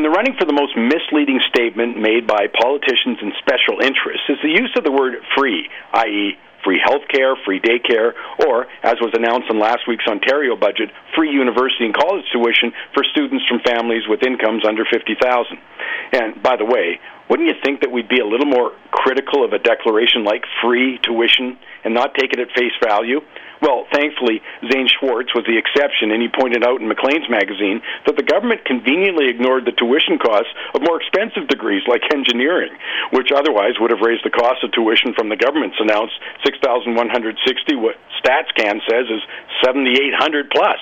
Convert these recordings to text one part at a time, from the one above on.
In the running for the most misleading statement made by politicians and special interests is the use of the word free, i.e., free health care, free daycare, or, as was announced in last week's Ontario budget, free university and college tuition for students from families with incomes under 50,000. And by the way, wouldn't you think that we'd be a little more critical of a declaration like free tuition and not take it at face value? Well, thankfully, Zane Schwartz was the exception, and he pointed out in Maclean's magazine that the government conveniently ignored the tuition costs of more expensive degrees like engineering, which otherwise would have raised the cost of tuition from the government's announced 6160 what StatsCan says is 7800 plus.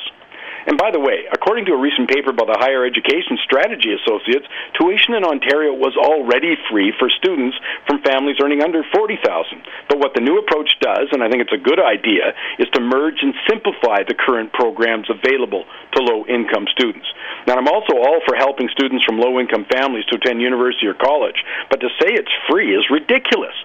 And by the way, according to a recent paper by the Higher Education Strategy Associates, tuition in Ontario was already free for students from families earning under 40,000. But what the new approach does, and I think it's a good idea, is to merge and simplify the current programs available to low-income students. Now, I'm also all for helping students from low-income families to attend university or college, but to say it's free is ridiculous.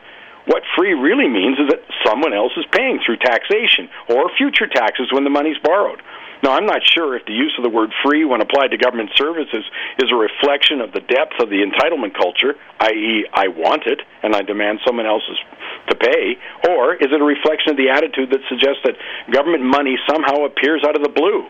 What free really means is that someone else is paying through taxation or future taxes when the money's borrowed. Now, I'm not sure if the use of the word free when applied to government services is a reflection of the depth of the entitlement culture, i.e., I want it and I demand someone else's to pay, or is it a reflection of the attitude that suggests that government money somehow appears out of the blue?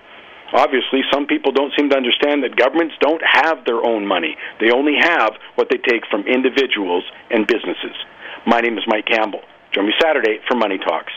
Obviously, some people don't seem to understand that governments don't have their own money. They only have what they take from individuals and businesses. My name is Mike Campbell. Join me Saturday for Money Talks.